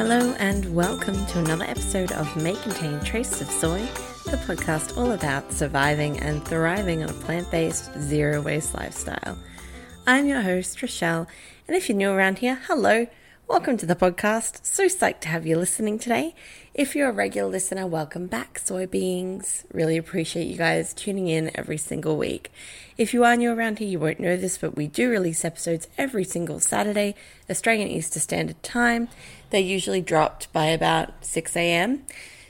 Hello and welcome to another episode of May Contain Traces of Soy, the podcast all about surviving and thriving on a plant based, zero waste lifestyle. I'm your host, Rochelle, and if you're new around here, hello, welcome to the podcast. So psyched to have you listening today. If you're a regular listener, welcome back, soy beings. Really appreciate you guys tuning in every single week. If you are new around here, you won't know this, but we do release episodes every single Saturday, Australian Eastern Standard Time. They're usually dropped by about 6 a.m.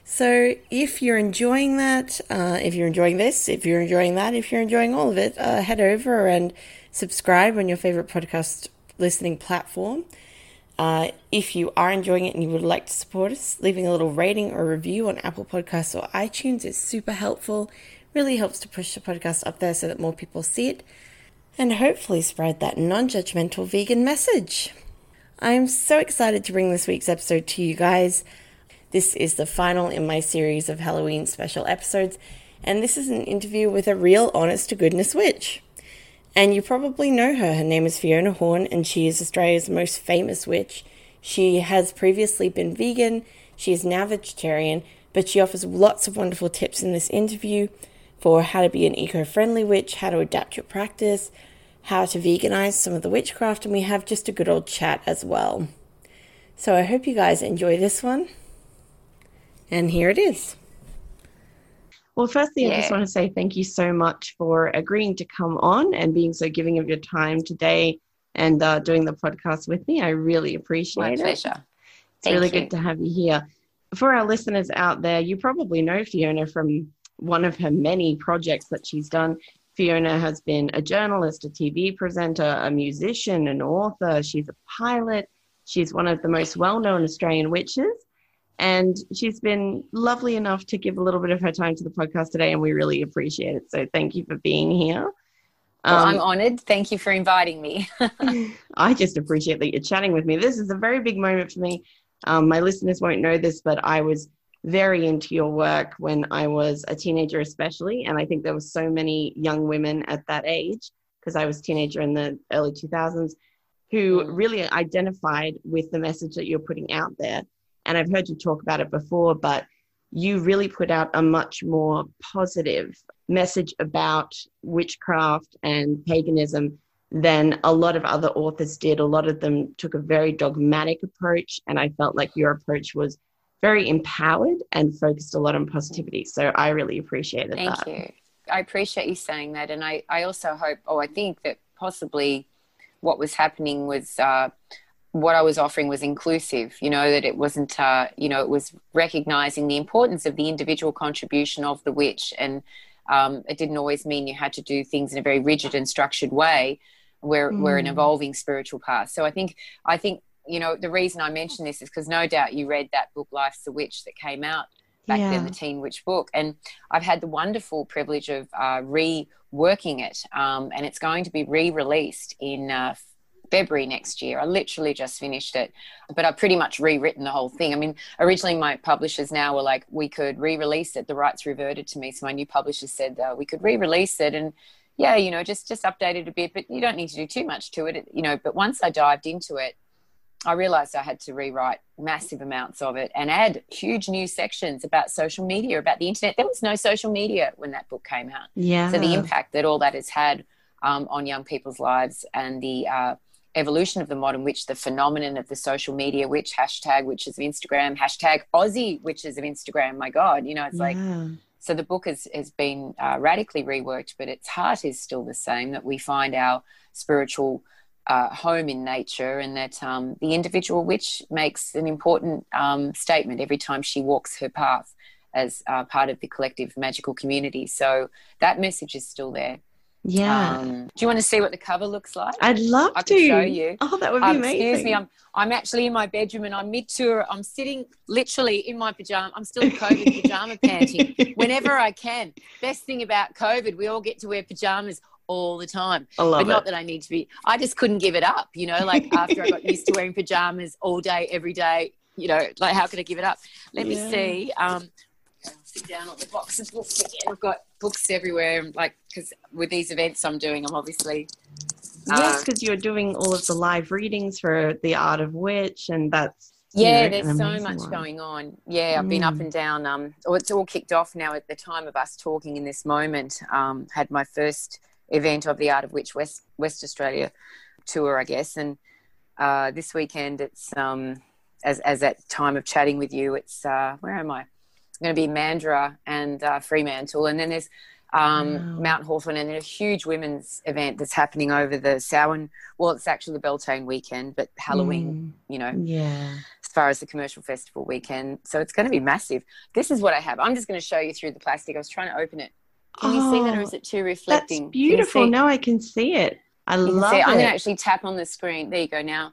So if you're enjoying that, uh, if you're enjoying this, if you're enjoying that, if you're enjoying all of it, uh, head over and subscribe on your favorite podcast listening platform. Uh, if you are enjoying it and you would like to support us, leaving a little rating or review on Apple Podcasts or iTunes is super helpful. Really helps to push the podcast up there so that more people see it and hopefully spread that non judgmental vegan message. I am so excited to bring this week's episode to you guys. This is the final in my series of Halloween special episodes, and this is an interview with a real honest to goodness witch. And you probably know her. Her name is Fiona Horn, and she is Australia's most famous witch. She has previously been vegan, she is now vegetarian, but she offers lots of wonderful tips in this interview for how to be an eco friendly witch, how to adapt your practice, how to veganize some of the witchcraft, and we have just a good old chat as well. So I hope you guys enjoy this one. And here it is. Well, firstly, I just want to say thank you so much for agreeing to come on and being so giving of your time today and uh, doing the podcast with me. I really appreciate My it. pleasure. It's Thank really you. good to have you here. For our listeners out there, you probably know Fiona from one of her many projects that she's done. Fiona has been a journalist, a TV presenter, a musician, an author. She's a pilot. She's one of the most well known Australian witches. And she's been lovely enough to give a little bit of her time to the podcast today, and we really appreciate it. So thank you for being here. Well, Um, I'm honoured. Thank you for inviting me. I just appreciate that you're chatting with me. This is a very big moment for me. Um, my listeners won't know this, but I was very into your work when I was a teenager, especially. And I think there were so many young women at that age, because I was a teenager in the early 2000s, who Mm. really identified with the message that you're putting out there. And I've heard you talk about it before, but you really put out a much more positive message about witchcraft and paganism than a lot of other authors did. A lot of them took a very dogmatic approach, and I felt like your approach was very empowered and focused a lot on positivity. So I really appreciated Thank that. Thank you. I appreciate you saying that. And I, I also hope, oh, I think that possibly what was happening was uh, what I was offering was inclusive, you know, that it wasn't, uh, you know, it was recognizing the importance of the individual contribution of the witch. And um, it didn't always mean you had to do things in a very rigid and structured way. We're, we're an Mm. evolving spiritual path. So I think, I think, you know, the reason I mention this is because no doubt you read that book, Life's a Witch, that came out back Yeah. then, the Teen Witch book. And I've had the wonderful privilege of uh, reworking it, um, and it's going to be re released in uh, February next year. I literally just finished it, but I've pretty much rewritten the whole thing. I mean, originally my publishers now were like, we could re release it. The rights reverted to me. So my new publishers said uh, we could re release it. And yeah, you know, just just update it a bit, but you don't need to do too much to it, you know. But once I dived into it, I realized I had to rewrite massive amounts of it and add huge new sections about social media, about the internet. There was no social media when that book came out. Yeah. So the impact that all that has had um, on young people's lives and the uh, evolution of the modern witch, the phenomenon of the social media witch, hashtag witches of Instagram, hashtag Aussie witches of Instagram. My God, you know, it's like, so the book has, has been uh, radically reworked, but its heart is still the same that we find our spiritual uh, home in nature and that um, the individual witch makes an important um, statement every time she walks her path as uh, part of the collective magical community. So that message is still there. Yeah. Um, do you want to see what the cover looks like? I'd love I to show you. Oh, that would be Um, amazing. excuse me, I'm I'm actually in my bedroom and I'm mid tour. I'm sitting literally in my pajama. I'm still in COVID pajama panting whenever I can. Best thing about COVID, we all get to wear pajamas all the time. I love but not it. that I need to be. I just couldn't give it up. You know, like after I got used to wearing pajamas all day, every day. You know, like how could I give it up? Let Yeah. me see. Um, sit down on the box of books again. I've got books everywhere. Like because with these events I'm doing, I'm obviously Yes, uh, because you're doing all of the live readings for the Art of Witch, and that's you Yeah, know, there's so much one. going on. Yeah, I've been up Mm. and down. Um, oh, it's all kicked off now at the time of us talking in this moment. Um, had my first event of the Art of Witch West West Australia tour, I guess, and uh, this weekend it's um, as as at time of chatting with you, it's uh, where am I? I'm going to be Mandurah and uh, Fremantle, and then there's um, Wow. Mount Hawthorn, and then a huge women's event that's happening over the Samhain. Well, it's actually the Beltane weekend, but Halloween, you know, Mm. Yeah. as far as the commercial festival weekend. So it's going to be massive. This is what I have. I'm just going to show you through the plastic. I was trying to open it. Can you see that, or Oh, is it too That's reflecting? You beautiful. Now I can see it. I you love it. I'm going to actually tap on the screen. There you go. Now,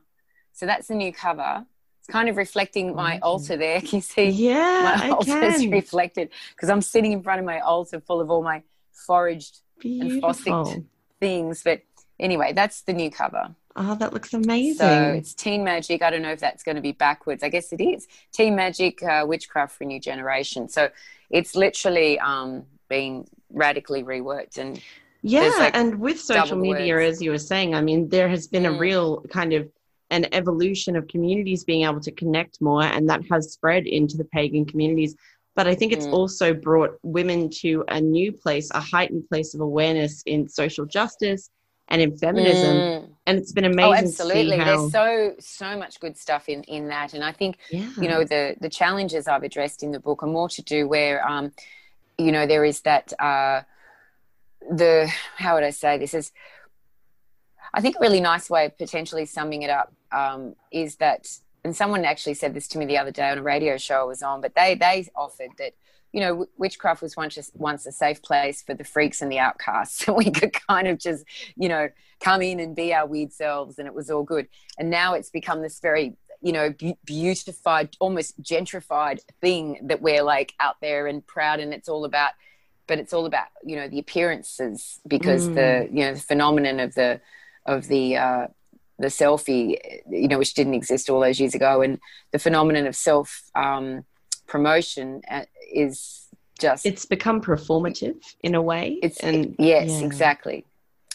so that's the new cover. It's kind of reflecting my altar there. Can you see? yeah, my altar is reflected because I'm sitting in front of my altar full of all my foraged Beautiful. fossicked things. But anyway, that's the new cover. Oh, that looks amazing. So it's Teen Magic. I don't know if that's going to be backwards. I guess it is. Teen Magic, uh, Witchcraft for a New Generation. So it's literally um, been radically reworked. And Yeah, like, and with social media, words. as you were saying, I mean, there has been a Mm. real kind of an evolution of communities being able to connect more, and that has spread into the pagan communities. But I think it's Mm. also brought women to a new place, a heightened place of awareness in social justice and in feminism. Mm. And it's been amazing oh, to see absolutely. how. There's so so much good stuff in in that, and I think yeah. you know the the challenges I've addressed in the book are more to do where um, you know there is that uh, the how would I say this is I think a really nice way of potentially summing it up um, is that and someone actually said this to me the other day on a radio show I was on but they they offered that you know witchcraft was once just once a safe place for the freaks and the outcasts. And we could kind of just you know come in and be our weird selves and it was all good. And now it's become this very you know be- beautified almost gentrified thing that we're like out there and proud and it's all about but it's all about you know the appearances because the you know the phenomenon of the of the uh the selfie you know which didn't exist all those years ago and the phenomenon of self um promotion uh, is just it's become performative in a way. it's and yes yeah. exactly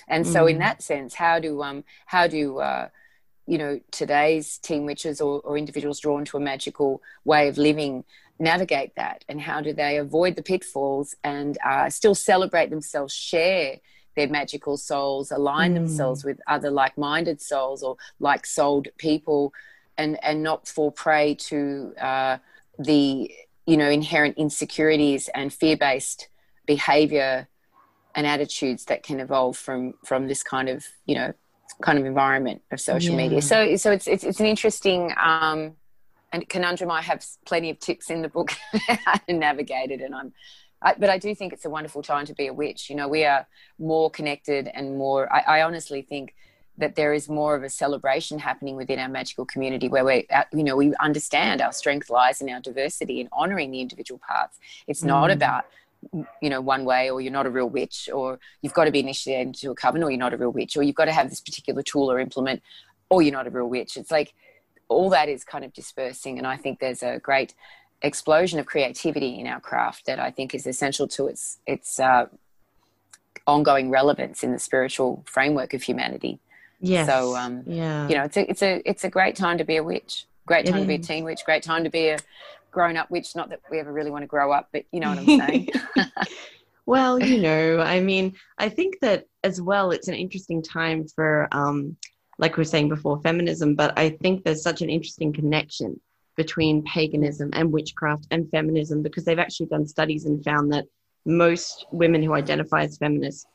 and so in Mm. that sense how do um how do uh you know today's teen witches or, or individuals drawn to a magical way of living navigate that and how do they avoid the pitfalls and uh, still celebrate themselves share their magical souls align Mm. themselves with other like-minded souls or like-souled people and and not fall prey to uh, the you know inherent insecurities and fear-based behavior and attitudes that can evolve from from this kind of you know kind of environment of social Yeah. media so so it's it's, it's an interesting um and conundrum i have plenty of tips in the book how to navigate it and i'm I, but I do think it's a wonderful time to be a witch. You know, we are more connected and more. I, I honestly think that there is more of a celebration happening within our magical community where we, you know, we understand our strength lies in our diversity and honoring the individual parts. It's not Mm. about you know one way or you're not a real witch or you've got to be initiated into a coven or you're not a real witch or you've got to have this particular tool or implement or you're not a real witch it's like all that is kind of dispersing and i think there's a great explosion of creativity in our craft that i think is essential to its its uh, ongoing relevance in the spiritual framework of humanity yeah So um, yeah. you know, it's a it's a it's a great time to be a witch. Great time to be a teen witch. Great time to be a grown up witch. Not that we ever really want to grow up, but you know what I'm saying. Well, you know, I mean, I think that as well, it's an interesting time for, um, like we were saying before, feminism, but I think there's such an interesting connection between paganism and witchcraft and feminism because they've actually done studies and found that most women who identify as feminists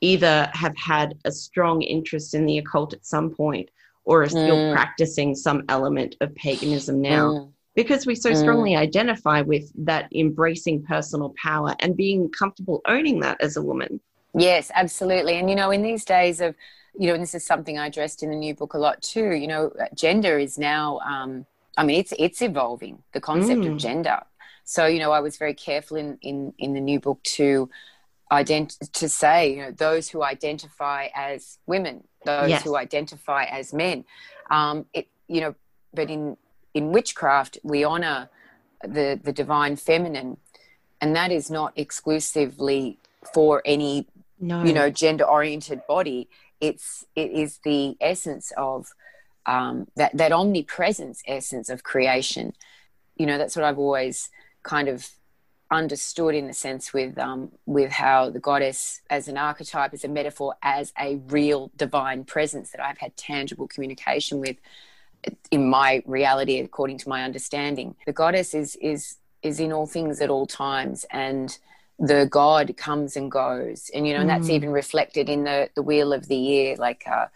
either have had a strong interest in the occult at some point or are still Mm. practicing some element of paganism now Mm. Because we so Mm. strongly identify with that embracing personal power and being comfortable owning that as a woman. Yes, absolutely. And you know, in these days of, you know, and this is something I addressed in the new book a lot too. You know, gender is now. Um, I mean, it's it's evolving. The concept Mm. of gender. So you know, I was very careful in in in the new book to ident to say you know those who identify as women, those Yes. who identify as men. Um, it you know, but in in witchcraft we honor the the divine feminine, and that is not exclusively for any No. you know gender oriented body. It's it is the essence of um, that that omnipresence essence of creation. You know that's what i've always kind of understood in the sense with um, with how the goddess as an archetype as a metaphor as a real divine presence that i've had tangible communication with in my reality according to my understanding the goddess is is is in all things at all times and the god comes and goes. And you know and that's Mm. even reflected in the the wheel of the year like uh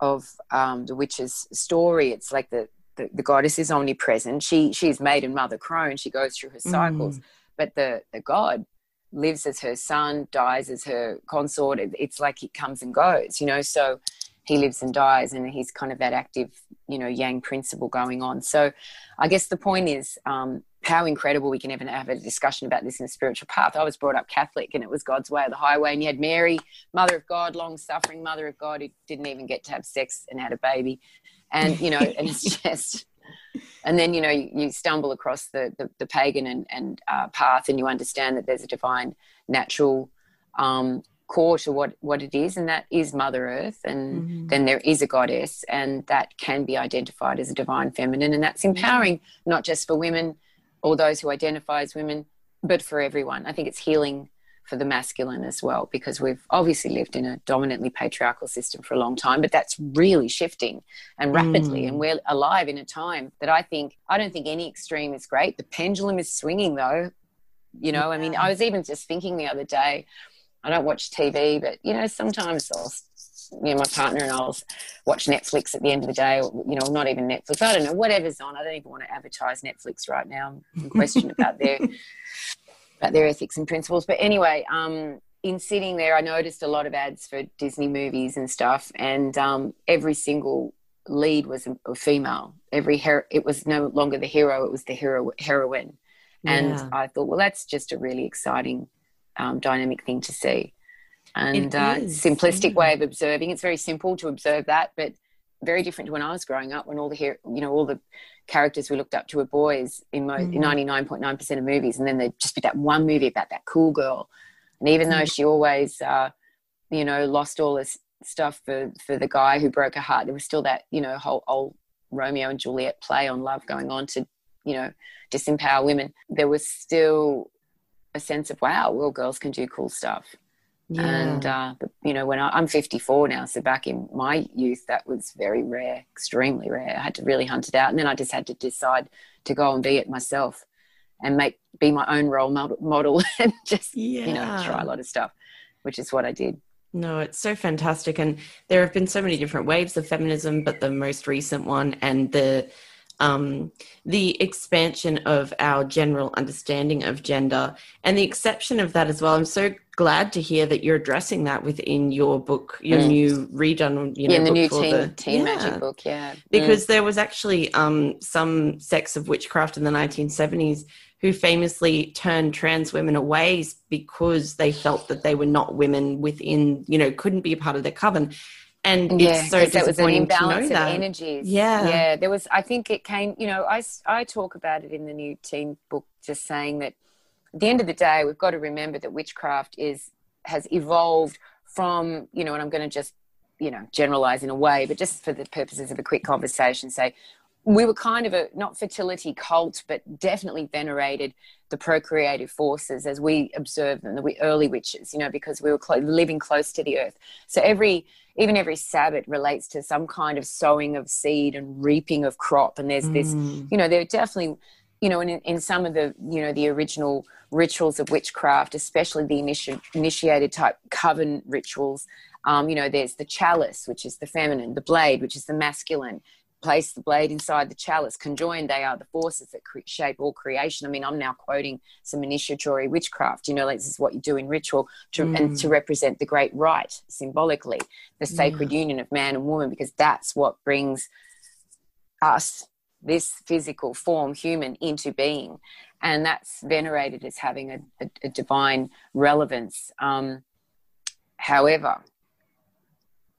of um the witch's story. It's like the the, the goddess is omnipresent. She she's maiden mother crone. She goes through her cycles. But the the god lives as her son dies as her consort. It- it's like he comes and goes you know? So he lives and dies and he's kind of that active you know yang principle going on. So i guess the point is um how incredible we can even have a discussion about this in a spiritual path. I was brought up catholic and it was god's way or the highway and you had mary mother of god long suffering mother of god who didn't even get to have sex and had a baby. And you know and it's just and then you know you, you stumble across the the, the pagan and, and uh, path and you understand that there's a divine natural um, core to what what it is and that is mother earth and Mhm. then there is a goddess and that can be identified as a divine feminine and that's empowering not just for women or those who identify as women but for everyone i think it's healing for the masculine as well because we've obviously lived in a dominantly patriarchal system for a long time but that's really shifting and rapidly Mm. and we're alive in a time that i think i don't think any extreme is great the pendulum is swinging though you know i mean i was even just thinking the other day i don't watch tv but you know sometimes i'll you know my partner and i'll watch netflix at the end of the day or you know not even netflix i don't know whatever's on i don't even want to advertise netflix right now i'm in question about their about their ethics and principles. But anyway um in sitting there i noticed a lot of ads for disney movies and stuff and um every single lead was a, female. Every her- it was no longer the hero it was the hero heroine. And Yeah. I thought, well, that's just a really exciting um, dynamic thing to see. And uh, simplistic yeah. way of observing. It's very simple to observe that, but very different to when I was growing up, when all the hero, you know all the characters we looked up to were boys in Mm. ninety nine point nine percent of movies, and then there'd just be that one movie about that cool girl, and even Mm. though she always, uh, you know, lost all this stuff for for the guy who broke her heart, there was still that you know whole old Romeo and Juliet play on love going on to you know disempower women. There was still a sense of wow, well, girls can do cool stuff. Yeah. And uh, you know, when I, I'm 54 now, so back in my youth, that was very rare, extremely rare. I had to really hunt it out, and then I just had to decide to go and be it myself, and make be my own role model, and just you know Yeah. try a lot of stuff, which is what I did. No, it's so fantastic. And there have been so many different waves of feminism, but the most recent one and the um, the expansion of our general understanding of gender and the exception of that as well. I'm so glad to hear that you're addressing that within your book, your Mm. new redone, you know, yeah, the book new for teen the teen Yeah. magic book, yeah, Mm. because there was actually um, some sects of witchcraft in the 1970s who famously turned trans women away because they felt that they were not women within, you know, couldn't be a part of their coven. And yeah, it's so that was an disappointing to know imbalance of energies. Yeah. yeah. There was. I think it came. You know, I I talk about it in the new teen book, just saying that at the end of the day, we've got to remember that witchcraft is has evolved from you know, and I'm going to just you know, generalize in a way, but just for the purposes of a quick conversation, say we were kind of a not fertility cult, but definitely venerated the procreative forces as we observed them, the early witches, you know, because we were clo- living close to the earth. So every, even every Sabbath relates to some kind of sowing of seed and reaping of crop. And there's mm. this, you know, there definitely, you know, in, in some of the, you know, the original rituals of witchcraft, especially the initi- initiated type coven rituals, um, you know, there's the chalice, which is the feminine, the blade, which is the masculine, place the blade inside the chalice. Conjoined, they are the forces that cre- shape all creation. I mean, I'm now quoting some initiatory witchcraft. You know, like this is what you do in ritual to, mm. and to represent the great rite symbolically, the sacred yeah. union of man and woman, because that's what brings us, this physical form, human, into being. And that's venerated as having a, a, a divine relevance. Um, however,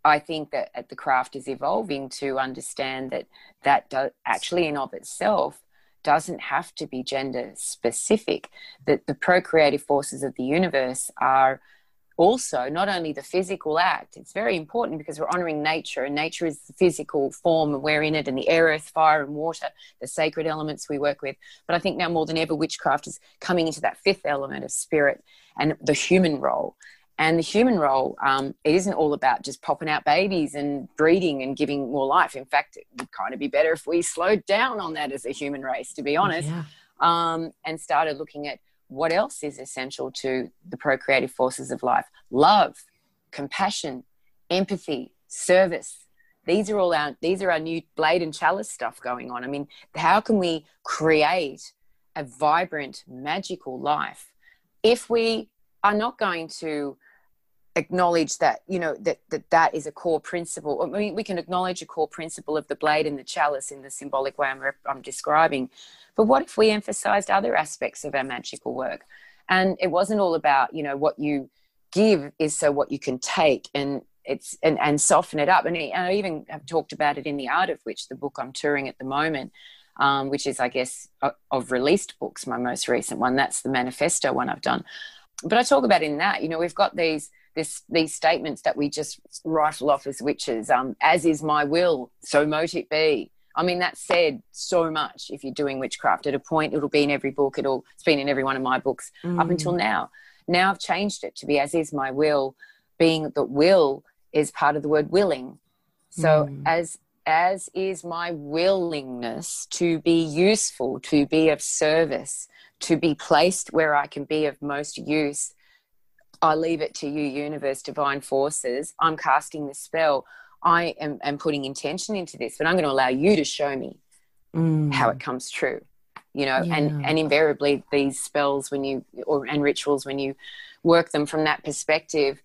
I think that uh, the craft is evolving to understand that that do, actually, in of itself, doesn't have to be gender specific. That the procreative forces of the universe are also not only the physical act. It's very important because we're honoring nature, and nature is the physical form, and we're in it, and the air, earth, fire, and water, the sacred elements we work with. But I think now more than ever, witchcraft is coming into that fifth element of spirit and the human role and the human role, um, it isn't all about just popping out babies and breeding and giving more life. In fact, it would kind of be better if we slowed down on that as a human race, to be honest, yeah. um, and started looking at what else is essential to the procreative forces of life love, compassion, empathy, service. These are all our these are our new blade and chalice stuff going on. I mean, how can we create a vibrant, magical life if we are not going to acknowledge that you know that, that that is a core principle. I mean we can acknowledge a core principle of the blade and the chalice in the symbolic way i'm, I'm describing. But what if we emphasized other aspects of our magical work? And it wasn't all about you know what you give is so what you can take and it's and, and soften it up. And, I even have talked about it in the Art of Witch the book i'm touring at the moment um, which is i guess of released books my most recent one. That's the manifesto one i've done. But i talk about in that you know we've got these this these statements that we just rifle off as witches um, as is my will. So mote it be. I mean that said so much if you're doing witchcraft. At a point it'll be in every book. It'll it's been in every one of my books mm. up until now. Now i've changed it to be as is my will being that will is part of the word willing. So mm. as as is my willingness to be useful to be of service to be placed where i can be of most use I leave it to you, universe, divine forces. I'm casting the spell. I am, am putting intention into this, but I'm going to allow you to show me mm. how it comes true. You know, yeah. and and invariably these spells when you or and rituals when you work them from that perspective,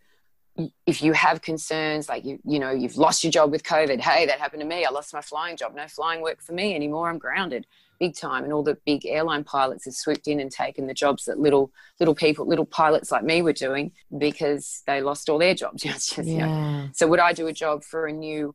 if you have concerns like you you know you've lost your job with covid hey that happened to me i lost my flying job no flying work for me anymore i'm grounded big time and all the big airline pilots have swooped in and taken the jobs that little little people little pilots like me were doing because they lost all their jobs just, yeah. You know. so would i do a job for a new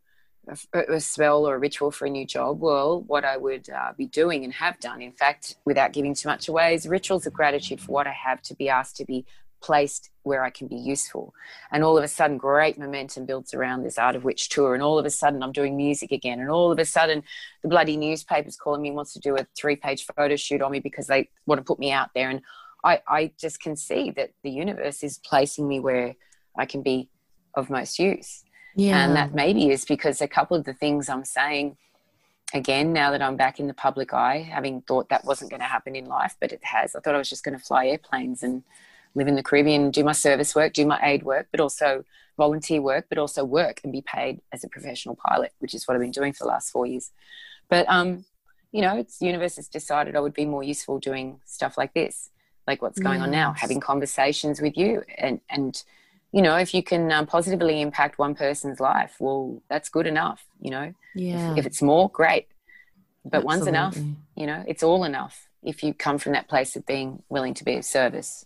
a spell or a ritual for a new job well what i would uh, be doing and have done in fact without giving too much away is rituals of gratitude for what i have to be asked to be placed where I can be useful. And all of a sudden, great momentum builds around this Art of Witch tour. And all of a sudden, I'm doing music again. And all of a sudden, the bloody newspaper's calling me, wants to do a three page photo shoot on me because they want to put me out there. And I, I just can see that the universe is placing me where I can be of most use. Yeah. And that maybe is because a couple of the things I'm saying, again, now that I'm back in the public eye, having thought that wasn't going to happen in life, but it has. I thought I was just going to fly airplanes and live in the Caribbean, do my service work, do my aid work, but also volunteer work, but also work and be paid as a professional pilot, which is what I've been doing for the last four years. But um, you know, it's the universe has decided I would be more useful doing stuff like this, like what's going yes. on now, having conversations with you, and and you know, if you can um, positively impact one person's life, well, that's good enough. You know, yeah. If, if it's more, great, but Absolutely. one's enough. You know, it's all enough if you come from that place of being willing to be of service.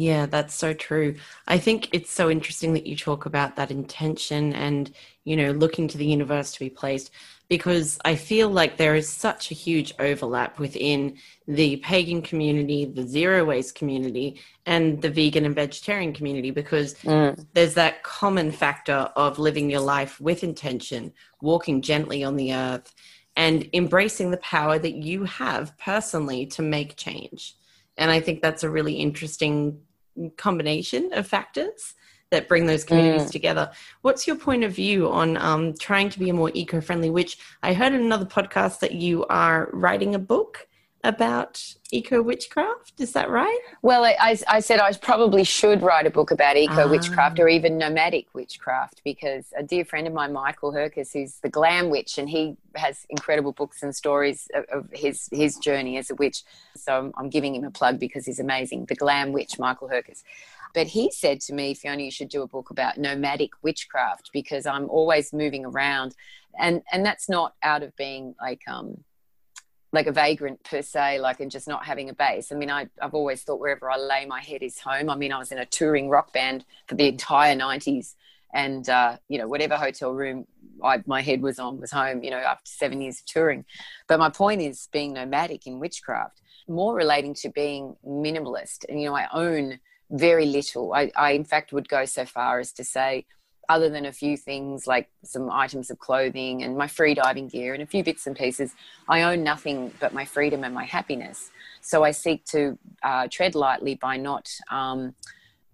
Yeah, that's so true. I think it's so interesting that you talk about that intention and, you know, looking to the universe to be placed because I feel like there is such a huge overlap within the pagan community, the zero waste community, and the vegan and vegetarian community because Mm. there's that common factor of living your life with intention, walking gently on the earth, and embracing the power that you have personally to make change. And I think that's a really interesting combination of factors that bring those communities together. What's your point of view on um, trying to be more eco friendly? Which I heard in another podcast that you are writing a book about eco witchcraft. Is that right? Well, I, I, said I probably should write a book about eco witchcraft or even nomadic witchcraft because a dear friend of mine, Michael Herkes, who's the glam witch, and he has incredible books and stories of, of his his journey as a witch. So I'm, I'm giving him a plug because he's amazing. The glam witch, Michael Herkes. But he said to me, Fiona, you should do a book about nomadic witchcraft because I'm always moving around, and and that's not out of being like um like a vagrant per se, like and just not having a base. I mean, I, I've always thought wherever I lay my head is home. I mean, I was in a touring rock band for the entire 90s. And, uh, you know, whatever hotel room I, my head was on was home, you know, after seven years of touring. But my point is being nomadic in witchcraft, more relating to being minimalist. And, you know, I own very little. I, I in fact, would go so far as to say, other than a few things like some items of clothing and my free diving gear and a few bits and pieces, I own nothing but my freedom and my happiness. So I seek to uh, tread lightly by not um,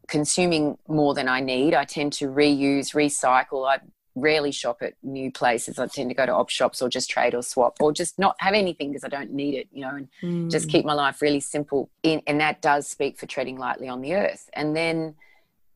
consuming more than I need. I tend to reuse, recycle. I rarely shop at new places. I tend to go to op shops or just trade or swap or just not have anything because I don't need it, you know, and Mm. just keep my life really simple. In, and that does speak for treading lightly on the earth. And then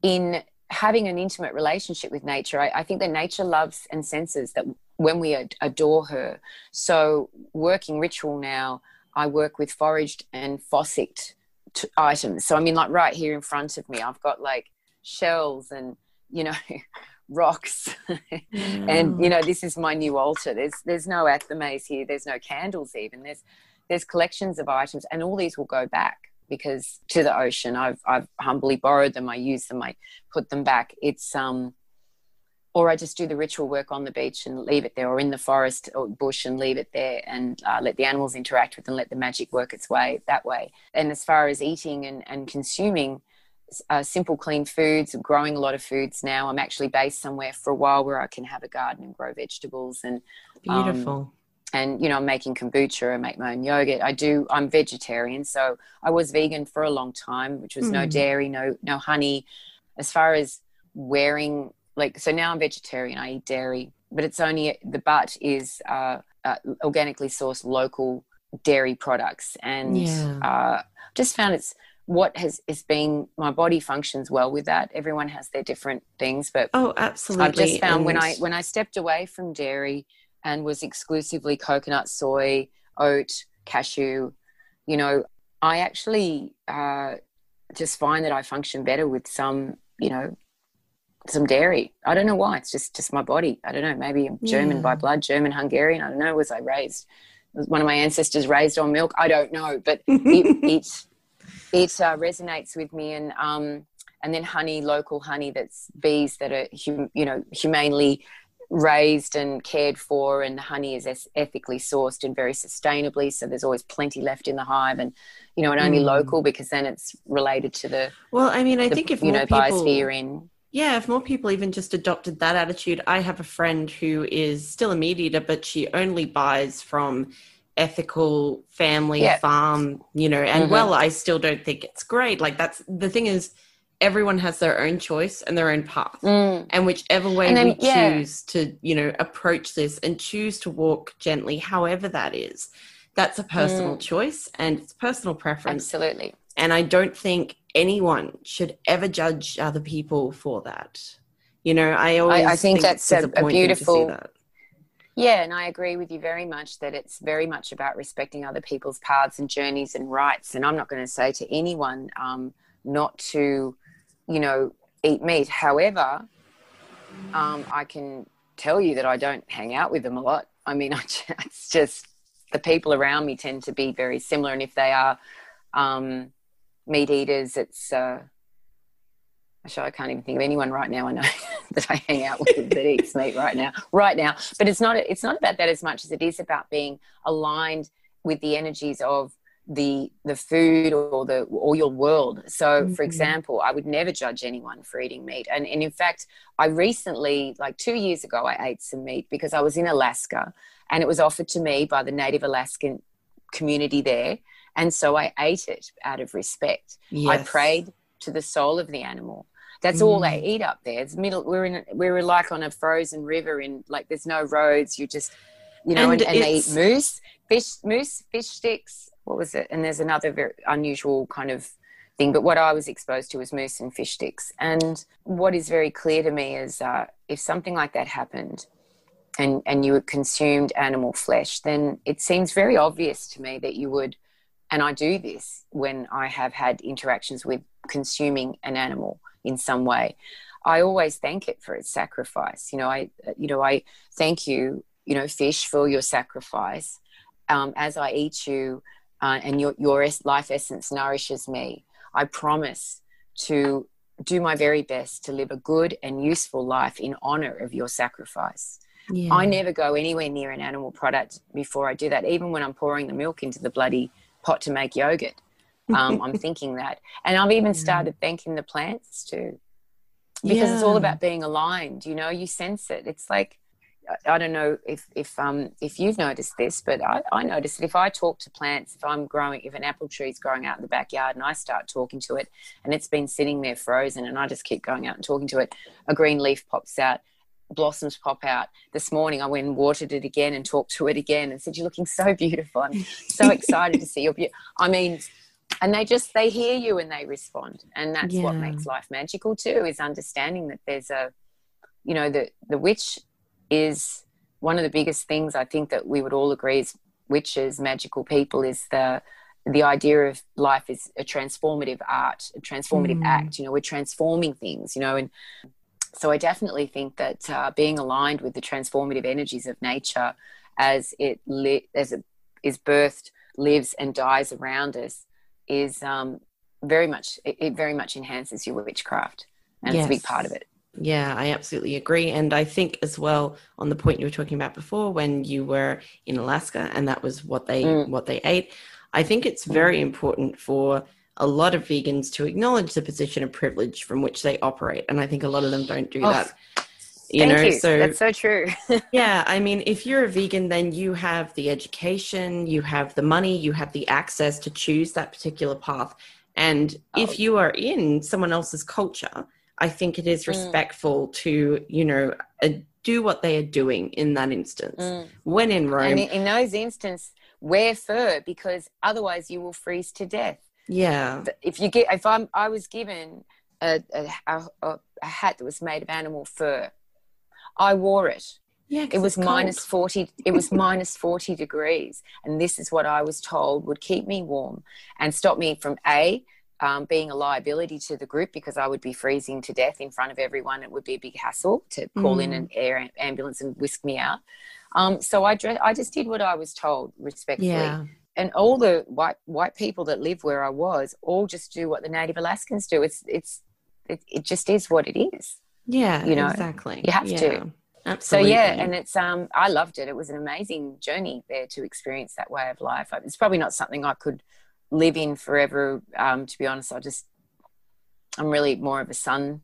in having an intimate relationship with nature, I, I think that nature loves and senses that when we ad- adore her. So, working ritual now, I work with foraged and fossicked t- items. So, I mean, like right here in front of me, I've got like shells and, you know, rocks. And you know this is my new altar. There's there's no athames here. There's no candles even. There's there's collections of items and all these will go back because to the ocean i've i've humbly borrowed them i use them i put them back it's um or i just do the ritual work on the beach and leave it there or in the forest or bush and leave it there and uh, let the animals interact with and let the magic work its way that way and as far as eating and, and consuming uh, simple, clean foods. Growing a lot of foods now. I'm actually based somewhere for a while where I can have a garden and grow vegetables and um, Beautiful. And you know, I'm making kombucha. I make my own yogurt. I do. I'm vegetarian, so I was vegan for a long time, which was no Mm. dairy, no no honey. As far as wearing, like, so now I'm vegetarian. I eat dairy, but it's only the but is uh, uh, organically sourced local dairy products, and Yeah. uh, just found it's what has it's been my body functions well with that everyone has their different things but oh, absolutely. I've just found when I when I stepped away from dairy and was exclusively coconut, soy, oat, cashew, you know, I actually uh, just find that I function better with some, you know, some dairy. I don't know why. It's just just my body. I don't know. Maybe I'm German by blood, German Hungarian. I don't know. Was I raised? Was one of my ancestors raised on milk? I don't know, but it it, it uh, resonates with me and um and then honey local honey that's bees that are hum, you know humanely raised and cared for and the honey is ethically sourced and very sustainably so there's always plenty left in the hive and you know and only Mm. local because then it's related to the, well, I mean, I the think if you more know people, biosphere in Yeah, if more people even just adopted that attitude. I have a friend who is still a meat eater, but she only buys from ethical family Yeah. farm, you know, and Mhm. well, I still don't think it's great. Like that's the thing is everyone has their own choice and their own path. Mm. And whichever way And then- we yeah. choose to, you know, approach this and choose to walk gently, however that is, that's a personal choice and it's personal preference. Absolutely. And I don't think anyone should ever judge other people for that. You know, I always I think it's that's a- a beautiful- Yeah, and I agree with you very much that it's very much about respecting other people's paths and journeys and rights. And I'm not going to say to anyone um, not to, you know, eat meat. However, um, I can tell you that I don't hang out with them a lot. I mean, I, ju- it's just the people around me tend to be very similar. And if they are um, meat eaters, it's. Uh, Actually, I can't even think of anyone right now. I know that I hang out with that eats meat right now, right now. But it's not. It's not about that as much as it is about being aligned with the energies of the the food or the or your world. So, for Mhm. example, I would never judge anyone for eating meat. And and in fact, I recently, like two years ago, I ate some meat because I was in Alaska, and it was offered to me by the Native Alaskan community there, and so I ate it out of respect. I prayed to the soul of the animal. That's all they eat up there. It's middle. We're in. We're like on a frozen river. In like, there's no roads. You just, you know, And and, and they eat moose, fish, moose, fish sticks. What was it? And there's another very unusual kind of thing. But what I was exposed to was moose and fish sticks. And what is very clear to me is, uh, if something like that happened, and and you consumed animal flesh, then it seems very obvious to me that you would and I do this when I have had interactions with consuming an animal in some way. I always thank it for its sacrifice. You know, I you know I thank you, you know, fish for your sacrifice. Um, as I eat you, uh, and your your life essence nourishes me. I promise to do my very best to live a good and useful life in honor of your sacrifice. Yeah. I never go anywhere near an animal product before I do that, even when I'm pouring the milk into the bloody pot to make yogurt. Um, I'm thinking that. And I've even started thanking the plants too, because it's all about being aligned. You know, you sense it. It's like, I- don't know if, if, um, if you've noticed this, but I, I notice that if I talk to plants, if I'm growing, if an apple tree is growing out in the backyard and I start talking to it and it's been sitting there frozen and I just keep going out and talking to it, a green leaf pops out blossoms pop out. This morning I went and watered it again and talked to it again and said, You're looking so beautiful. I'm so excited to see your beauty. I mean, and they just they hear you and they respond. And that's what makes life magical too, is understanding that there's a you know, the the witch is one of the biggest things I think that we would all agree as witches, magical people, is the the idea of life is a transformative art, a transformative Mm. act. You know, we're transforming things, you know, and so I definitely think that uh, being aligned with the transformative energies of nature as it li- as it is birthed, lives, and dies around us is um, very much it, it very much enhances your witchcraft, and it's a big part of it. Yeah, I absolutely agree. And I think as well on the point you were talking about before when you were in Alaska and that was what they Mm. what they ate, I think it's very important for a lot of vegans to acknowledge the position of privilege from which they operate. And I think a lot of them don't do Oh, that. You Thank know, you. so That's so true. yeah, I mean, if you're a vegan, then you have the education, you have the money, you have the access to choose that particular path. And Oh. if you are in someone else's culture, I think it is Mm. respectful to, you know, uh, do what they are doing in that instance. Mm. When in Rome, and in, those instances, wear fur because otherwise you will freeze to death. yeah, if you get if i'm i was given a, a, a, a hat that was made of animal fur i wore it yeah, it was minus cold. 40 it was minus 40 degrees and this is what i was told would keep me warm and stop me from a um, being a liability to the group because I would be freezing to death in front of everyone. It would be a big hassle to call in Mm. an air ambulance and whisk me out. Um, so I, dre- I just did what I was told respectfully Yeah, and all the white white people that live where I was all just do what the native Alaskans do. It's it's it, it just is what it is. yeah, you know, exactly. you have yeah, to. Absolutely. So yeah, and it's um I loved it. It was an amazing journey there to experience that way of life. It's probably not something I could live in forever. Um, to be honest, I just I'm really more of a sun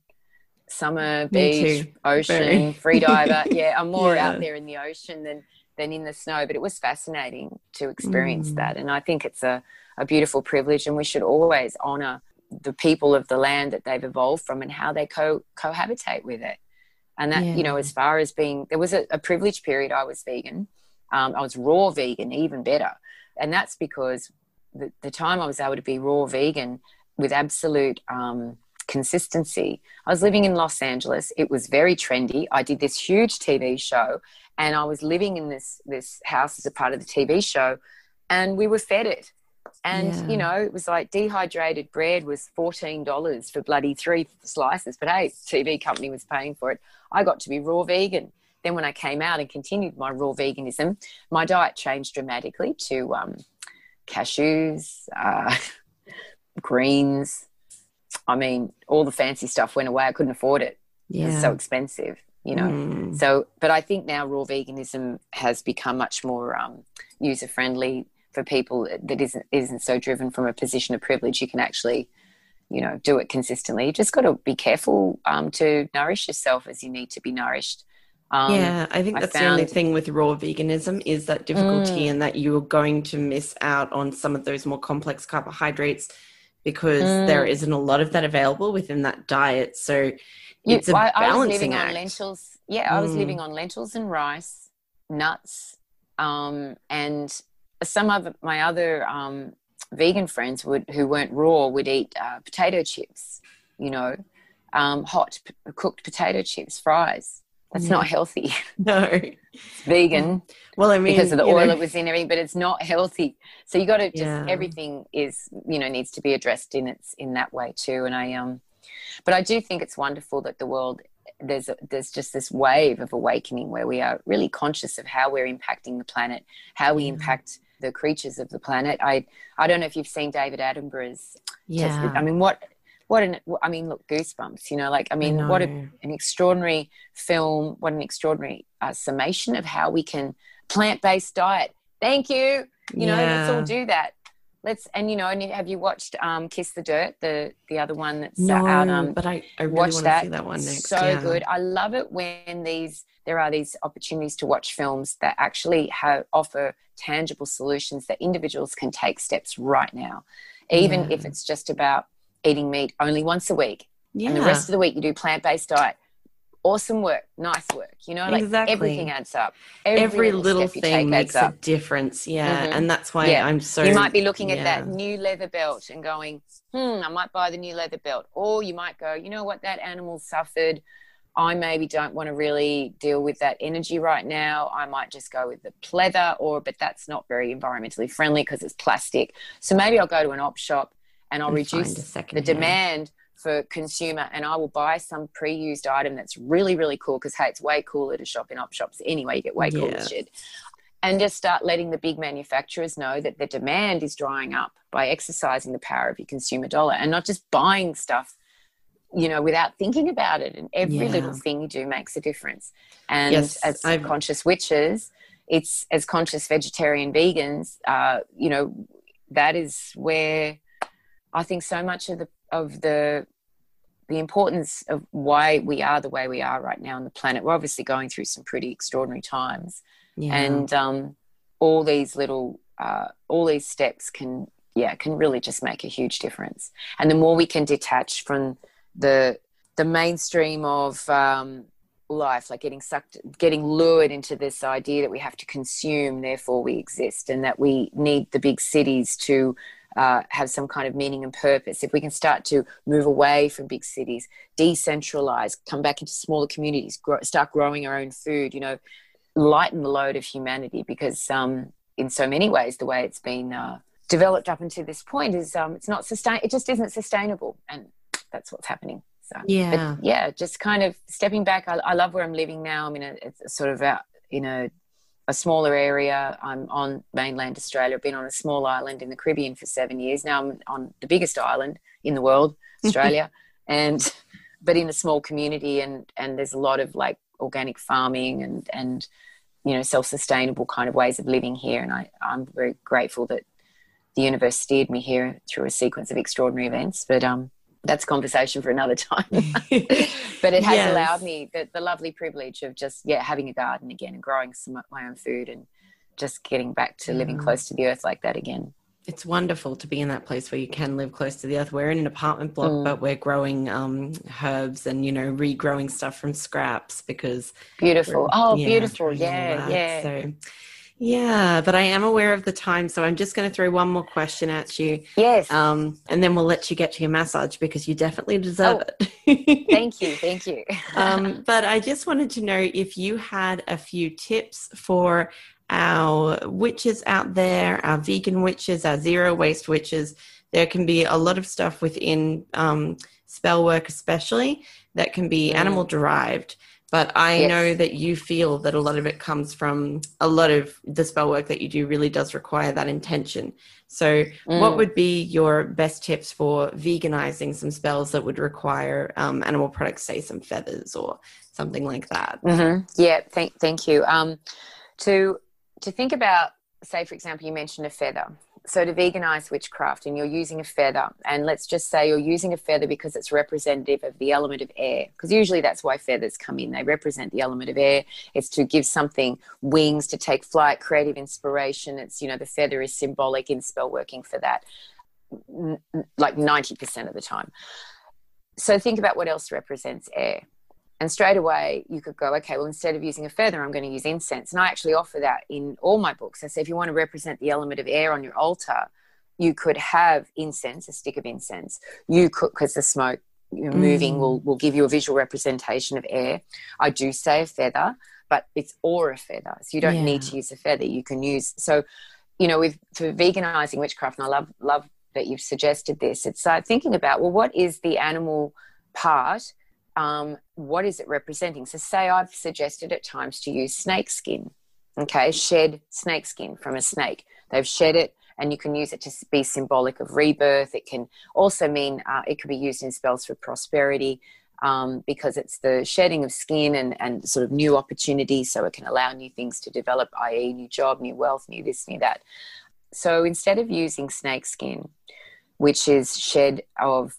summer beach ocean free diver. yeah, I'm more Yeah. out there in the ocean than than in the snow, but it was fascinating to experience Mm. that. And I think it's a, a beautiful privilege, and we should always honor the people of the land that they've evolved from and how they co cohabitate with it. And that, you know, as far as being, there was a, a privileged period I was vegan. Um, I was raw vegan, even better. And that's because the, the time I was able to be raw vegan with absolute um, consistency, I was living in Los Angeles. It was very trendy. I did this huge TV show and I was living in this, this house as a part of the TV show and we were fed it. And, Yeah. you know, it was like dehydrated bread was $14 for bloody three slices. But hey, TV company was paying for it. I got to be raw vegan. Then when I came out and continued my raw veganism, my diet changed dramatically to um, cashews, uh, greens. I mean, all the fancy stuff went away. I couldn't afford it. It Yeah. was so expensive, you know. Mm. So, but I think now raw veganism has become much more um, user friendly for people that isn't isn't so driven from a position of privilege. You can actually, you know, do it consistently. You just got to be careful um, to nourish yourself as you need to be nourished. Um, yeah, I think I that's the only thing with raw veganism is that difficulty Mm. and that you're going to miss out on some of those more complex carbohydrates because Mm. there isn't a lot of that available within that diet. So You- it's a I, I was balancing living act. on lentils. Yeah, I was Mm. living on lentils and rice, nuts, um, and some of my other um, vegan friends would who weren't raw would eat uh, potato chips. You know, um, hot p- cooked potato chips, fries. That's not healthy. No. It's vegan Well, I mean, because of the oil know, it was in everything, but it's not healthy. So you got to just Yeah. everything is you know needs to be addressed in its in that way too. And I um, but I do think it's wonderful that the world there's a, there's just this wave of awakening where we are really conscious of how we're impacting the planet, how we impact the creatures of the planet. I I don't know if you've seen David Attenborough's yeah. I mean, what, what an, I mean, look, goosebumps, you know, like, I mean, what a, an extraordinary film, what an extraordinary uh, summation of how we can plant-based diet. Thank you. You know, let's all do that. Let's, and you know, and have you watched um, Kiss the Dirt, the, the other one that's uh, no, out, um, but I, I really watch want to that. see that one next. So yeah. good. I love it when these there are these opportunities to watch films that actually have offer tangible solutions that individuals can take steps right now, even Yeah. if it's just about eating meat only once a week, Yeah. and the rest of the week you do plant based diet. Awesome work, nice work. You know, like Exactly. everything adds up. Every little step you thing makes a difference. Yeah. Mhm. And that's why Yeah. I'm so. you might be looking at that new leather belt and going, hmm, I might buy the new leather belt. Or you might go, you know what, that animal suffered. I maybe don't want to really deal with that energy right now. I might just go with the pleather, or but that's not very environmentally friendly because it's plastic. So maybe I'll go to an op shop and I'll And reduce the demand for consumer and I will buy some pre-used item that's really, really cool because hey, it's way cooler to shop in op shops anyway. You get way cooler Yeah. shit and just start letting the big manufacturers know that the demand is drying up by exercising the power of your consumer dollar and not just buying stuff you know without thinking about it and every Yeah. little thing you do makes a difference and Yes, as I've- conscious witches it's as conscious vegetarian vegans uh, you know that is where i think so much of the of the the importance of why we are the way we are right now on the planet. We're obviously going through some pretty extraordinary times. Yeah. and um, all these little uh, all these steps can yeah can really just make a huge difference. And the more we can detach from the the mainstream of um, life like getting sucked getting lured into this idea that we have to consume therefore we exist and that we need the big cities to uh, have some kind of meaning and purpose. If we can start to move away from big cities decentralize come back into smaller communities grow, start growing our own food you know lighten the load of humanity because um, in so many ways the way it's been uh, developed up until this point is um, it's not sustain it just isn't sustainable and that's what's happening. So Yeah. but yeah. just kind of stepping back. I, I love where i'm living now. I'm in a it's a sort of out you know a smaller area i'm on mainland australia. I've been on a small island in the caribbean for seven years. Now i'm on the biggest island in the world australia. And but in a small community and and there's a lot of like organic farming and and you know self-sustainable kind of ways of living here. And I, i'm very grateful that the universe steered me here through a sequence of extraordinary events. But um that's conversation for another time. but it has Yes. allowed me the, the lovely privilege of just yeah having a garden again and growing some of my own food and just getting back to living close to the earth like that again. It's wonderful to be in that place where you can live close to the earth. We're in an apartment block, but we're growing um, herbs and you know regrowing stuff from scraps because Beautiful. Oh, yeah, beautiful. Yeah, yeah. So, yeah, but I am aware of the time, so I'm just going to throw one more question at you, yes. um, and then we'll let you get to your massage because you definitely deserve Oh, it. thank you. Thank you. um, but I just wanted to know if you had a few tips for our witches out there, our vegan witches, our zero waste witches. There can be a lot of stuff within um, spell work, especially that can be Mm. animal derived. But I Yes. know that you feel that a lot of it comes from a lot of the spell work that you do really does require that intention. So, what Mm. would be your best tips for veganizing some spells that would require um, animal products, say some feathers or something like that? hmm Yeah, thank thank you. Um, to to think about, say for example, you mentioned a feather. So to veganize witchcraft, and you're using a feather, and let's just say you're using a feather because it's representative of the element of air, because usually that's why feathers come in. They represent the element of air. It's to give something wings to take flight, creative inspiration. It's you know the feather is symbolic in spell working for that, like ninety percent of the time. So think about what else represents air. And straight away, you could go, okay, well, instead of using a feather, I'm going to use incense. And I actually offer that in all my books. I say, if you want to represent the element of air on your altar, you could have incense, a stick of incense. You could, because the smoke moving will, will give you a visual representation of air. I do say a feather, but it's or a feather. So you don't need to use a feather. You can use, so, you know, with for veganizing witchcraft, and I love, love that you've suggested this, it's uh, thinking about, well, what is the animal part? Um, what is it representing? So, say I've suggested at times to use snake skin, okay, shed snake skin from a snake. They've shed it, and you can use it to be symbolic of rebirth. It can also mean uh, it could be used in spells for prosperity um, because it's the shedding of skin and, and sort of new opportunities, so it can allow new things to develop, i.e., new job, new wealth, new this, new that. So, instead of using snake skin, which is shed of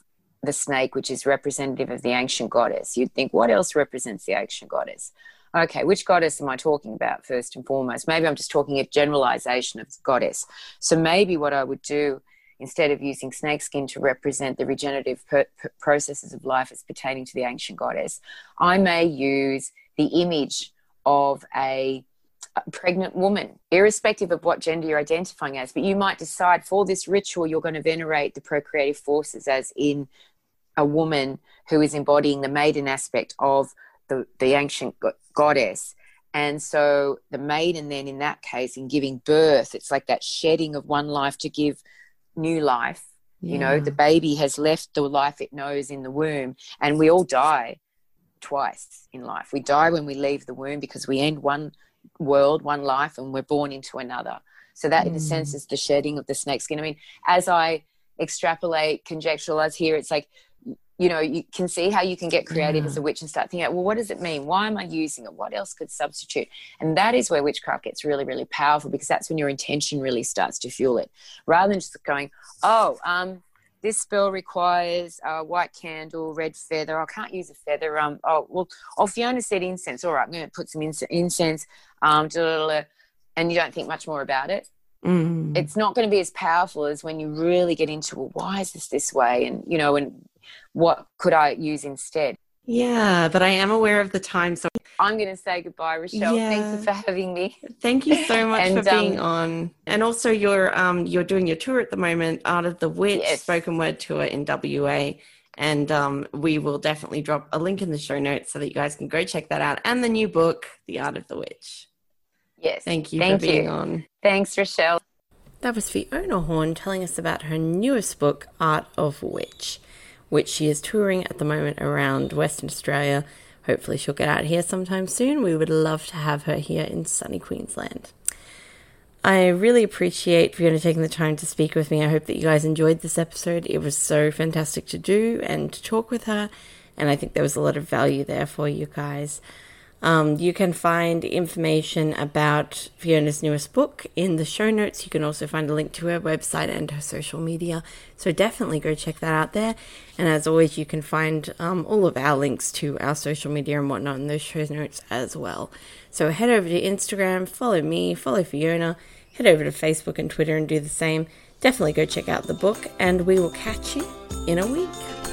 the snake, which is representative of the ancient goddess. You'd think, what else represents the ancient goddess? Okay, which goddess am I talking about first and foremost? Maybe I'm just talking a generalization of goddess. So maybe what I would do instead of using snakeskin to represent the regenerative per- processes of life as pertaining to the ancient goddess, I may use the image of a pregnant woman, irrespective of what gender you're identifying as. But you might decide for this ritual, you're going to venerate the procreative forces as in a woman who is embodying the maiden aspect of the, the ancient go- goddess. And so the maiden, then in that case, in giving birth, it's like that shedding of one life to give new life. You know, the baby has left the life it knows in the womb, and we all die twice in life. We die when we leave the womb because we end one world, one life, and we're born into another. So that, in a sense, mm. is the shedding of the snake skin. I mean, as I extrapolate, conjecturalize here, it's like, you know, you can see how you can get creative as a witch and start thinking, well, what does it mean? Why am I using it? What else could substitute? And that is where witchcraft gets really, really powerful because that's when your intention really starts to fuel it, rather than just going, oh, um, this spell requires a white candle, red feather. I can't use a feather. Um, oh well, oh Fiona said incense. All right, I'm going to put some ince- incense. Um, and you don't think much more about it. Mm. It's not going to be as powerful as when you really get into, well, why is this this way? And you know, and what could I use instead? Yeah, but I am aware of the time. So I'm going to say goodbye, Rochelle. Yeah. Thank you for having me. thank you so much And, for being um, on. And also, you're um you're doing your tour at the moment, Art of the Witch Yes. spoken word tour in WA. And um, we will definitely drop a link in the show notes so that you guys can go check that out. And the new book, The Art of the Witch. Yes. Thank you Thank for being you. on. Thanks, Rochelle. That was Fiona Horn telling us about her newest book, Art of Witch, which she is touring at the moment around Western Australia. Hopefully, she'll get out here sometime soon. We would love to have her here in sunny Queensland. I really appreciate Fiona taking the time to speak with me. I hope that you guys enjoyed this episode. It was so fantastic to do and to talk with her, and I think there was a lot of value there for you guys. Um, you can find information about Fiona's newest book in the show notes. You can also find a link to her website and her social media. So definitely go check that out there. And as always, you can find um, all of our links to our social media and whatnot in those show notes as well. So head over to Instagram, follow me, follow Fiona, head over to Facebook and Twitter and do the same. Definitely go check out the book, and we will catch you in a week.